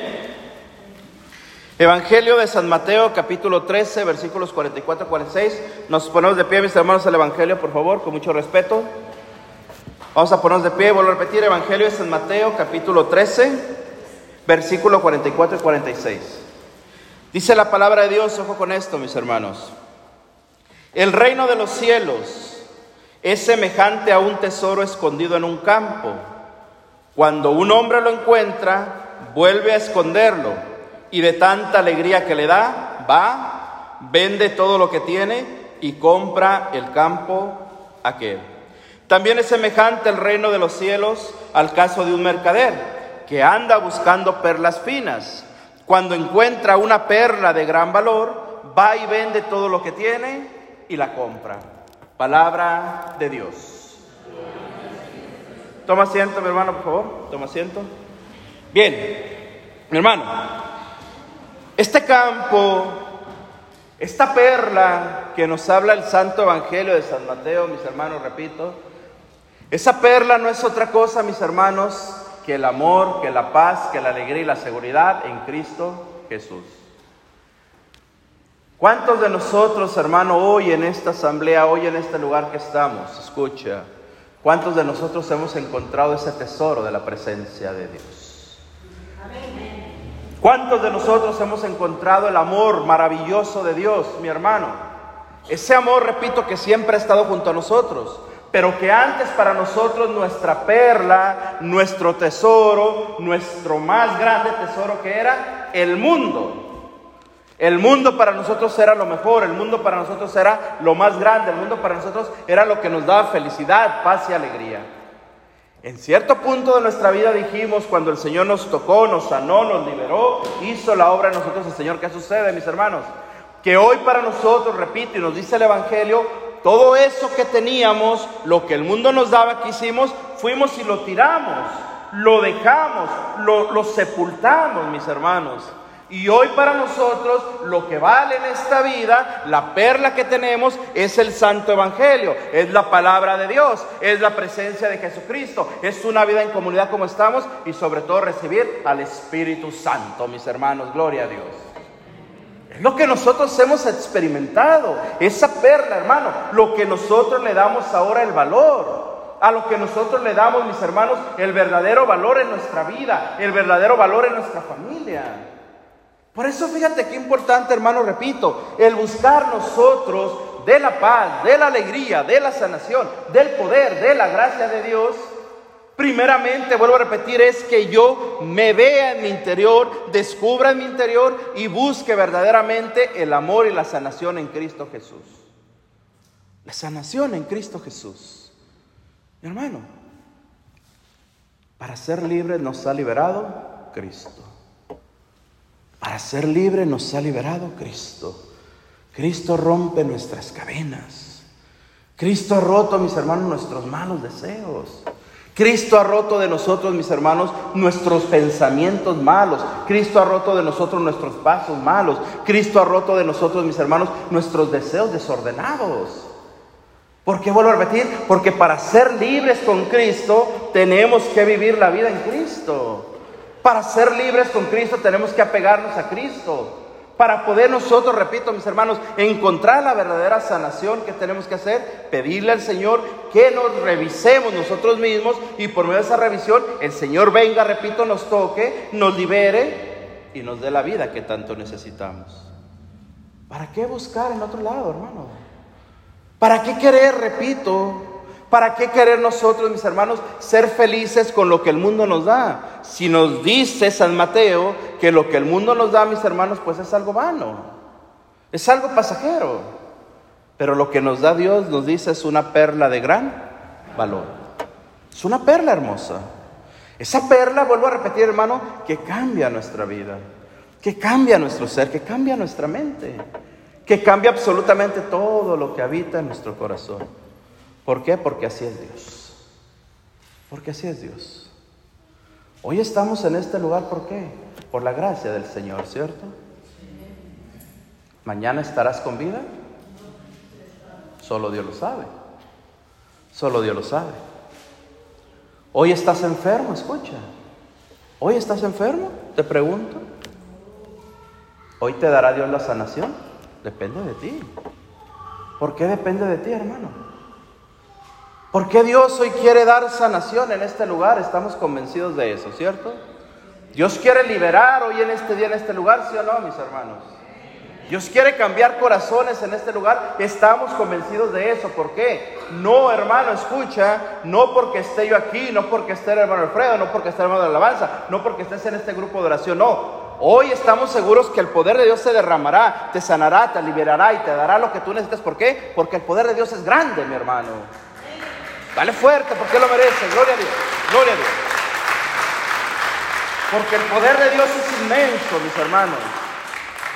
Evangelio de San Mateo, capítulo 13, versículos 44 y 46. Nos ponemos de pie, mis hermanos, al Evangelio, por favor, con mucho respeto. Vamos a ponernos de pie, vuelvo a repetir, Evangelio de San Mateo, capítulo 13, versículo 44 y 46. Dice la palabra de Dios, ojo con esto, mis hermanos. El reino de los cielos es semejante a un tesoro escondido en un campo. Cuando un hombre lo encuentra, vuelve a esconderlo y de tanta alegría que le da, va, vende todo lo que tiene y compra el campo aquel. También es semejante el reino de los cielos al caso de un mercader que anda buscando perlas finas cuando encuentra una perla de gran valor, va y vende todo lo que tiene y la compra. Palabra de Dios. Toma asiento, mi hermano, por favor. Toma asiento. Bien, mi hermano, este campo, esta perla que nos habla el Santo Evangelio de San Mateo, mis hermanos, repito, esa perla no es otra cosa, mis hermanos, que el amor, que la paz, que la alegría y la seguridad en Cristo Jesús. ¿Cuántos de nosotros, hermano, hoy en esta asamblea, hoy en este lugar que estamos, escucha, cuántos de nosotros hemos encontrado ese tesoro de la presencia de Dios? ¿Cuántos de nosotros hemos encontrado el amor maravilloso de Dios, mi hermano? Ese amor, repito, que siempre ha estado junto a nosotros pero que antes para nosotros nuestra perla, nuestro tesoro, nuestro más grande tesoro que era el mundo. El mundo para nosotros era lo mejor, el mundo para nosotros era lo más grande, el mundo para nosotros era lo que nos daba felicidad, paz y alegría. En cierto punto de nuestra vida dijimos, cuando el Señor nos tocó, nos sanó, nos liberó, hizo la obra en nosotros el Señor. ¿Qué sucede, mis hermanos? Que hoy para nosotros, repito, y nos dice el Evangelio, todo eso que teníamos, lo que el mundo nos daba, que hicimos, fuimos y lo tiramos, lo dejamos, lo, lo sepultamos, mis hermanos. Y hoy para nosotros lo que vale en esta vida, la perla que tenemos, es el Santo Evangelio, es la palabra de Dios, es la presencia de Jesucristo, es una vida en comunidad como estamos y sobre todo recibir al Espíritu Santo, mis hermanos, gloria a Dios. Es lo que nosotros hemos experimentado, esa perla, hermano, lo que nosotros le damos ahora el valor, a lo que nosotros le damos, mis hermanos, el verdadero valor en nuestra vida, el verdadero valor en nuestra familia. Por eso fíjate qué importante, hermano, repito, el buscar nosotros de la paz, de la alegría, de la sanación, del poder, de la gracia de Dios, Primeramente, vuelvo a repetir, es que yo me vea en mi interior, descubra en mi interior y busque verdaderamente el amor y la sanación en Cristo Jesús. La sanación en Cristo Jesús. Mi hermano, para ser libre nos ha liberado Cristo. Para ser libre nos ha liberado Cristo. Cristo rompe nuestras cadenas. Cristo ha roto, mis hermanos, nuestros malos deseos. Cristo ha roto de nosotros, mis hermanos, nuestros pensamientos malos. Cristo ha roto de nosotros nuestros pasos malos. Cristo ha roto de nosotros, mis hermanos, nuestros deseos desordenados. ¿Por qué vuelvo a repetir? Porque para ser libres con Cristo tenemos que vivir la vida en Cristo. Para ser libres con Cristo tenemos que apegarnos a Cristo. Para poder nosotros, repito mis hermanos, encontrar la verdadera sanación que tenemos que hacer, pedirle al Señor que nos revisemos nosotros mismos y por medio de esa revisión el Señor venga, repito, nos toque, nos libere y nos dé la vida que tanto necesitamos. ¿Para qué buscar en otro lado, hermano? ¿Para qué querer, repito, ¿Para qué querer nosotros, mis hermanos, ser felices con lo que el mundo nos da? Si nos dice San Mateo que lo que el mundo nos da, mis hermanos, pues es algo vano, es algo pasajero. Pero lo que nos da Dios, nos dice, es una perla de gran valor. Es una perla hermosa. Esa perla, vuelvo a repetir, hermano, que cambia nuestra vida, que cambia nuestro ser, que cambia nuestra mente, que cambia absolutamente todo lo que habita en nuestro corazón. ¿Por qué? Porque así es Dios. Porque así es Dios. Hoy estamos en este lugar, ¿por qué? Por la gracia del Señor, ¿cierto? ¿Mañana estarás con vida? Solo Dios lo sabe. Solo Dios lo sabe. Hoy estás enfermo, escucha. Hoy estás enfermo, te pregunto. Hoy te dará Dios la sanación. Depende de ti. ¿Por qué depende de ti, hermano? ¿Por qué Dios hoy quiere dar sanación en este lugar? Estamos convencidos de eso, ¿cierto? Dios quiere liberar hoy en este día, en este lugar, ¿sí o no, mis hermanos? Dios quiere cambiar corazones en este lugar. Estamos convencidos de eso. ¿Por qué? No, hermano, escucha. No porque esté yo aquí, no porque esté el hermano Alfredo, no porque esté el hermano de alabanza, no porque estés en este grupo de oración. No. Hoy estamos seguros que el poder de Dios se derramará, te sanará, te liberará y te dará lo que tú necesitas. ¿Por qué? Porque el poder de Dios es grande, mi hermano. Dale fuerte porque lo merece. Gloria a Dios. Gloria a Dios. Porque el poder de Dios es inmenso, mis hermanos.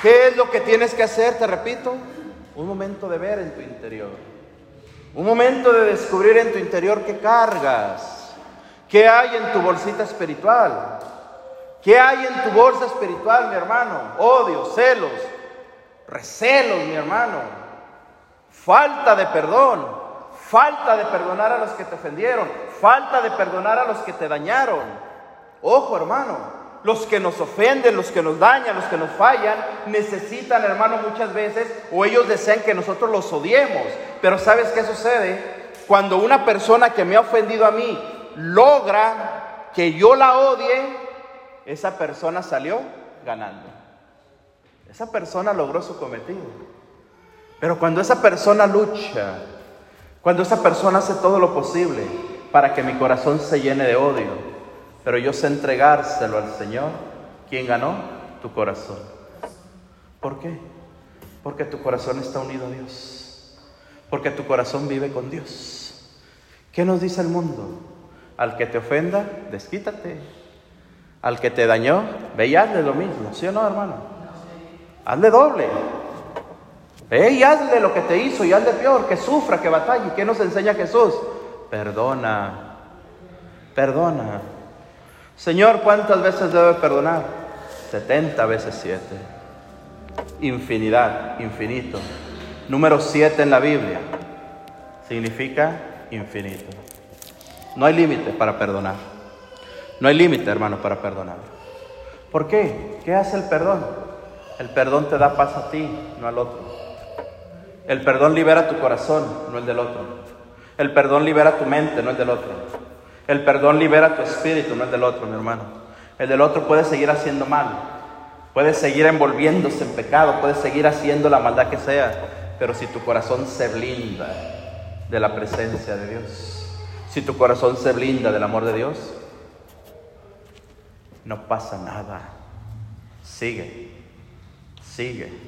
¿Qué es lo que tienes que hacer? Te repito, un momento de ver en tu interior. Un momento de descubrir en tu interior qué cargas. ¿Qué hay en tu bolsita espiritual? ¿Qué hay en tu bolsa espiritual, mi hermano? Odio, celos, recelos, mi hermano. Falta de perdón falta de perdonar a los que te ofendieron, falta de perdonar a los que te dañaron. Ojo, hermano, los que nos ofenden, los que nos dañan, los que nos fallan, necesitan, hermano, muchas veces, o ellos desean que nosotros los odiemos. Pero ¿sabes qué sucede? Cuando una persona que me ha ofendido a mí logra que yo la odie, esa persona salió ganando. Esa persona logró su cometido. Pero cuando esa persona lucha, cuando esa persona hace todo lo posible para que mi corazón se llene de odio, pero yo sé entregárselo al Señor, ¿quién ganó? Tu corazón. ¿Por qué? Porque tu corazón está unido a Dios. Porque tu corazón vive con Dios. ¿Qué nos dice el mundo? Al que te ofenda, desquítate. Al que te dañó, ve y hazle lo mismo. ¿Sí o no, hermano? Hazle doble. Y hazle lo que te hizo y hazle peor, que sufra, que batalle. ¿Qué nos enseña Jesús? Perdona, perdona. Señor, ¿cuántas veces debe perdonar? 70 veces 7. Infinidad, infinito. Número 7 en la Biblia significa infinito. No hay límite para perdonar. No hay límite, hermano, para perdonar. ¿Por qué? ¿Qué hace el perdón? El perdón te da paz a ti, no al otro. El perdón libera tu corazón, no el del otro. El perdón libera tu mente, no el del otro. El perdón libera tu espíritu, no el del otro, mi hermano. El del otro puede seguir haciendo mal, puede seguir envolviéndose en pecado, puede seguir haciendo la maldad que sea, pero si tu corazón se blinda de la presencia de Dios, si tu corazón se blinda del amor de Dios, no pasa nada. Sigue, sigue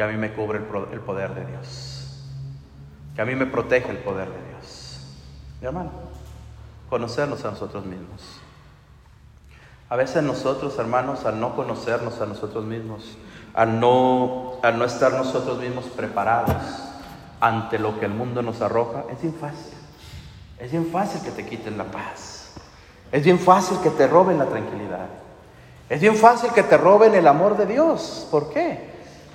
que a mí me cubre el, poder de Dios, que a mí me protege el poder de Dios. Mi hermano, conocernos a nosotros mismos. A veces nosotros, hermanos, al no conocernos a nosotros mismos, al no, al no estar nosotros mismos preparados ante lo que el mundo nos arroja, es bien fácil. Es bien fácil que te quiten la paz. Es bien fácil que te roben la tranquilidad. Es bien fácil que te roben el amor de Dios. ¿Por qué?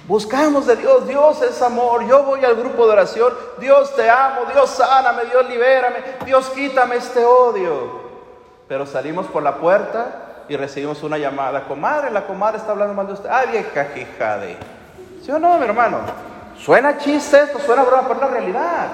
Buscamos de Dios, Dios es amor, yo voy al grupo de oración, Dios te amo, Dios sáname, Dios libérame, Dios quítame este odio. Pero salimos por la puerta y recibimos una llamada, comadre, la comadre está hablando mal de usted, ay vieja jijade. ¿Sí o no, mi hermano? Suena chiste esto, suena broma, pero es la realidad.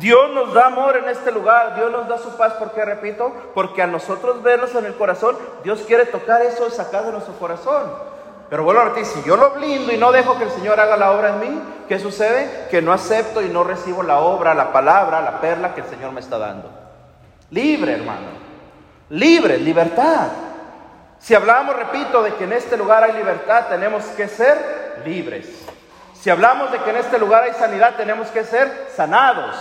Dios nos da amor en este lugar, Dios nos da su paz, ¿por qué repito? Porque a nosotros vernos en el corazón, Dios quiere tocar eso y sacar de nuestro corazón. Pero vuelvo a repetir, si yo lo blindo y no dejo que el Señor haga la obra en mí, ¿qué sucede? Que no acepto y no recibo la obra, la palabra, la perla que el Señor me está dando. Libre, hermano. Libre, libertad. Si hablamos, repito, de que en este lugar hay libertad, tenemos que ser libres. Si hablamos de que en este lugar hay sanidad, tenemos que ser sanados.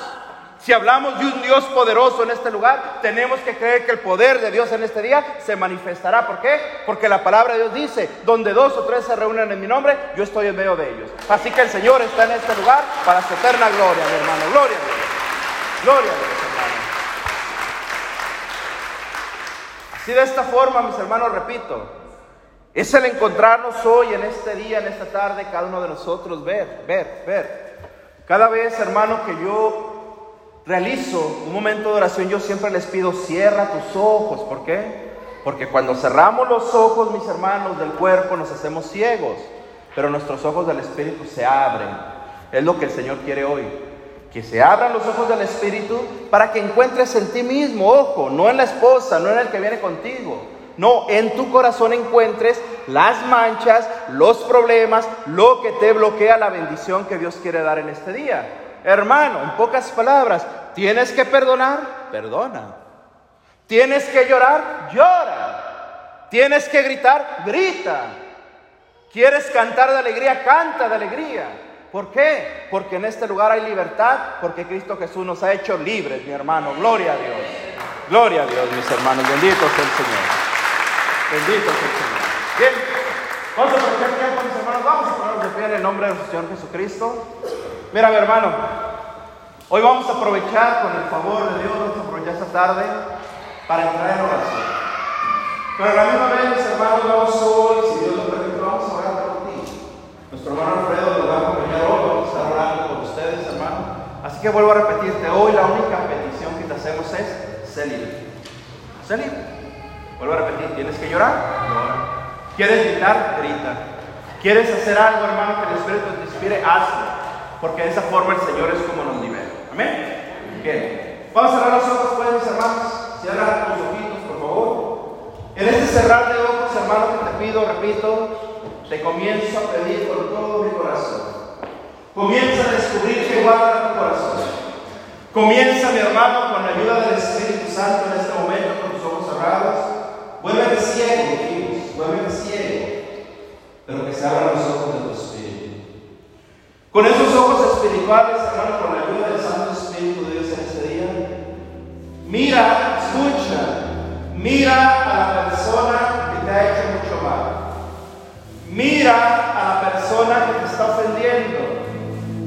Si hablamos de un Dios poderoso en este lugar, tenemos que creer que el poder de Dios en este día se manifestará. ¿Por qué? Porque la palabra de Dios dice, donde dos o tres se reúnen en mi nombre, yo estoy en medio de ellos. Así que el Señor está en este lugar para su eterna gloria, mi hermano. Gloria a Dios. Gloria a Dios, hermano. Así de esta forma, mis hermanos, repito, es el encontrarnos hoy, en este día, en esta tarde, cada uno de nosotros, ver, ver, ver. Cada vez, hermano, que yo realizo un momento de oración, yo siempre les pido, cierra tus ojos. ¿Por qué? Porque cuando cerramos los ojos, mis hermanos, del cuerpo, nos hacemos ciegos, pero nuestros ojos del Espíritu se abren. Es lo que el Señor quiere hoy. Que se abran los ojos del Espíritu para que encuentres en ti mismo, ojo, no en la esposa, no en el que viene contigo. No, en tu corazón encuentres las manchas, los problemas, lo que te bloquea la bendición que Dios quiere dar en este día. Hermano, en pocas palabras, tienes que perdonar, perdona. Tienes que llorar, llora. Tienes que gritar, grita. ¿Quieres cantar de alegría? Canta de alegría. ¿Por qué? Porque en este lugar hay libertad, porque Cristo Jesús nos ha hecho libres, mi hermano. Gloria a Dios. Gloria a Dios, mis hermanos. Bendito sea el Señor. Bendito sea el Señor. Bien, vamos a aprovechar tiempo, mis hermanos. Vamos a ponernos de pie en el nombre de nuestro Señor Jesucristo. Mira, mi hermano, hoy vamos a aprovechar con el favor de Dios, vamos a aprovechar esta tarde para entrar en oración. Pero a la misma vez, mis hermanos, vamos hoy, si Dios lo permite, vamos a orar por ti. Nuestro hermano Alfredo nos va a acompañar hoy, vamos a orando por ustedes, hermano. Así que vuelvo a repetirte, hoy la única petición que te hacemos es, sé libre. Sé libre. Vuelvo a repetir, ¿tienes que llorar? Llora. ¿Quieres gritar? Grita. ¿Quieres hacer algo, hermano, que el Espíritu te inspire? Hazlo. Porque de esa forma el Señor es como nos libera. Amén. Bien. Vamos a cerrar los ojos, pues, mis hermanos. Cierra tus ojitos, por favor. En este cerrar de ojos, hermano, que te pido, repito, te comienzo a pedir con todo mi corazón. Comienza a descubrir que guarda tu corazón. Comienza, mi hermano, con la ayuda del Espíritu Santo en este momento, con tus ojos cerrados. Vuélvete ciego, hijos, vuélvete ciego. Pero que se abran los con esos ojos espirituales, hermano, con la ayuda del Santo Espíritu de Dios en este día, mira, escucha, mira a la persona que te ha hecho mucho mal. Mira a la persona que te está ofendiendo.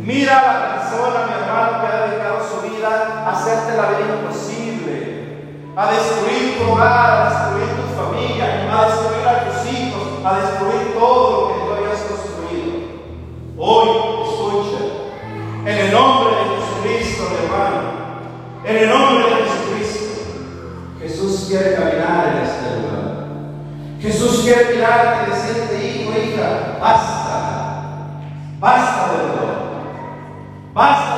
Mira a la persona, mi hermano, que ha dedicado su vida a hacerte la vida imposible, a destruir tu hogar, a destruir tu familia, a destruir a tus hijos, a destruir todo lo que tú habías construido. Hoy en el nombre de Jesucristo, hermano. En el nombre de Jesucristo. Jesús quiere caminar en este lugar. Jesús quiere mirarte y decirte, hijo, hija, basta. Basta de dolor. Basta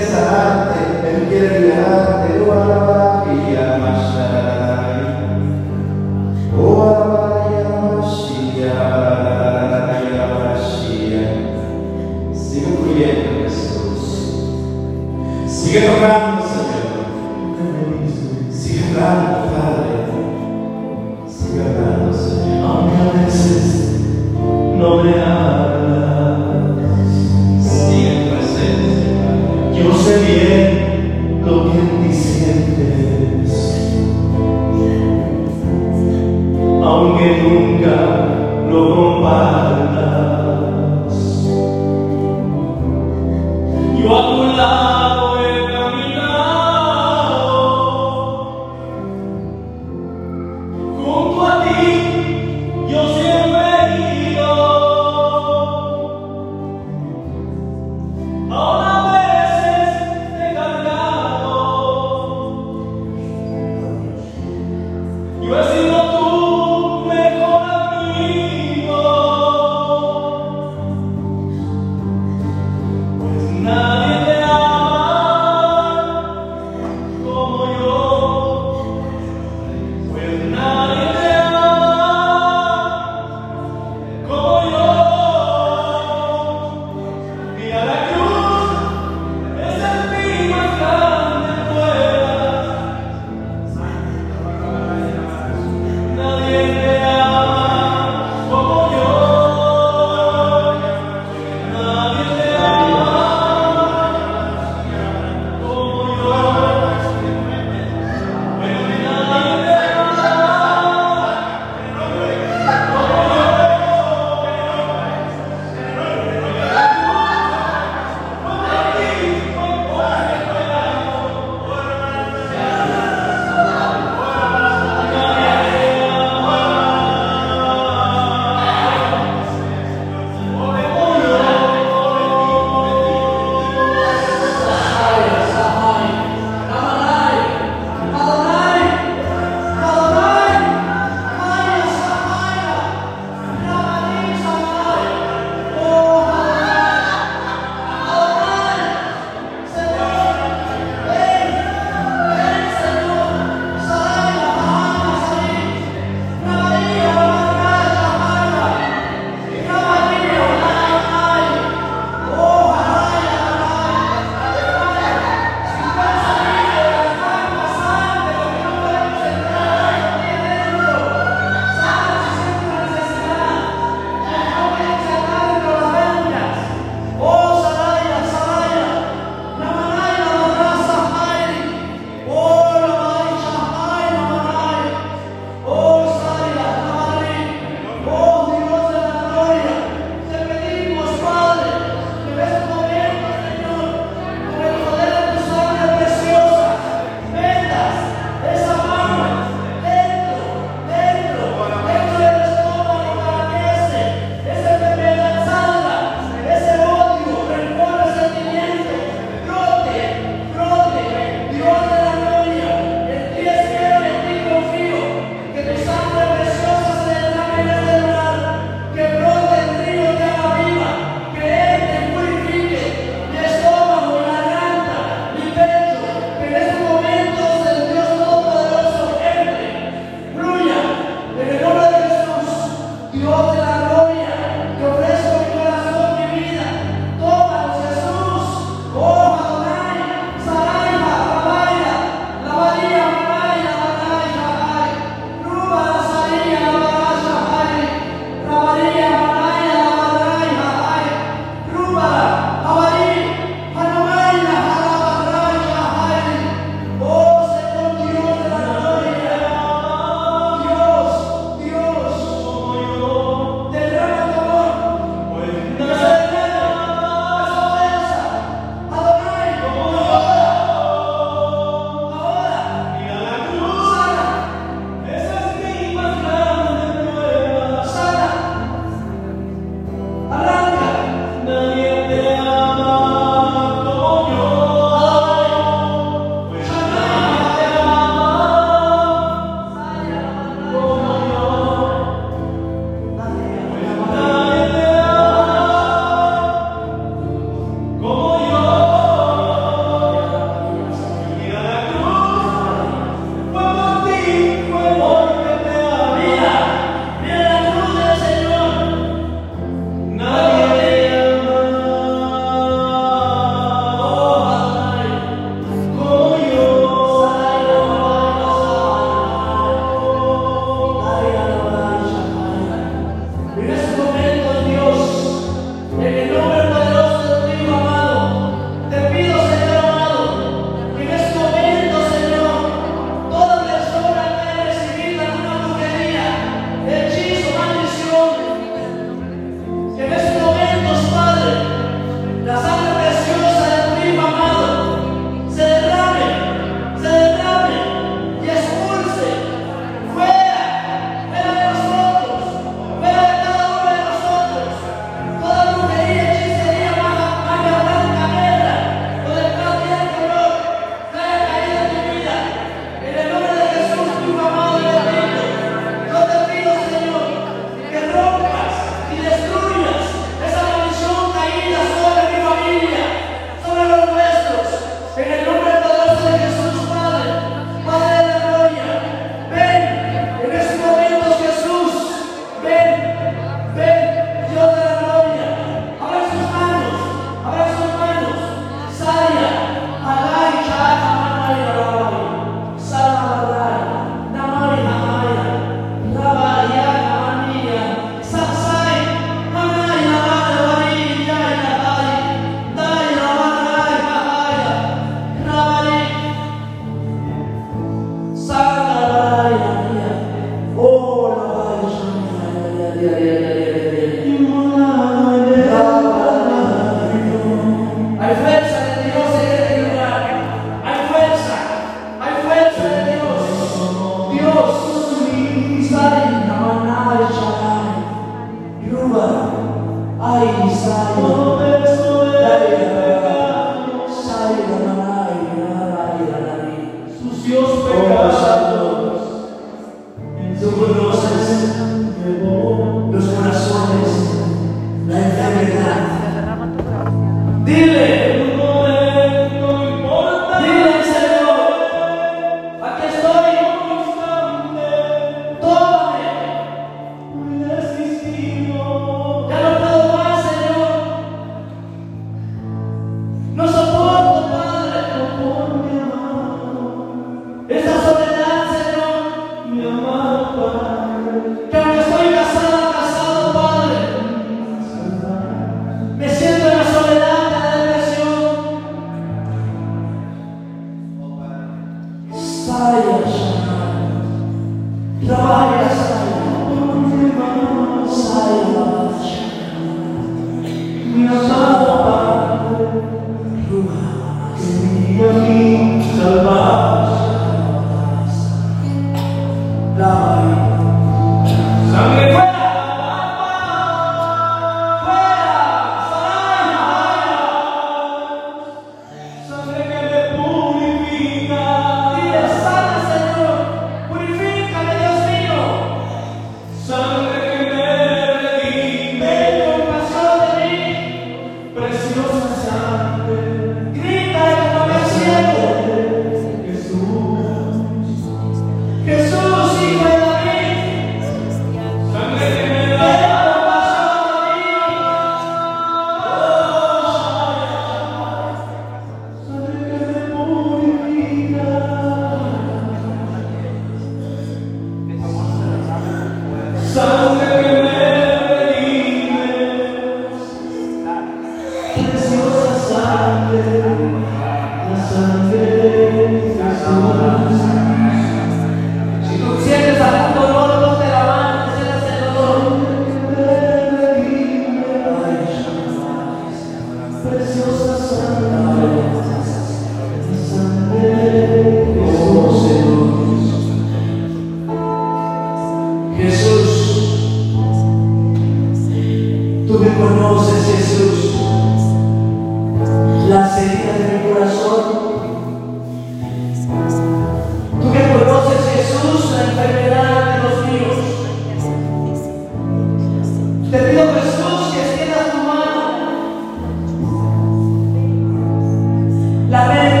Dile al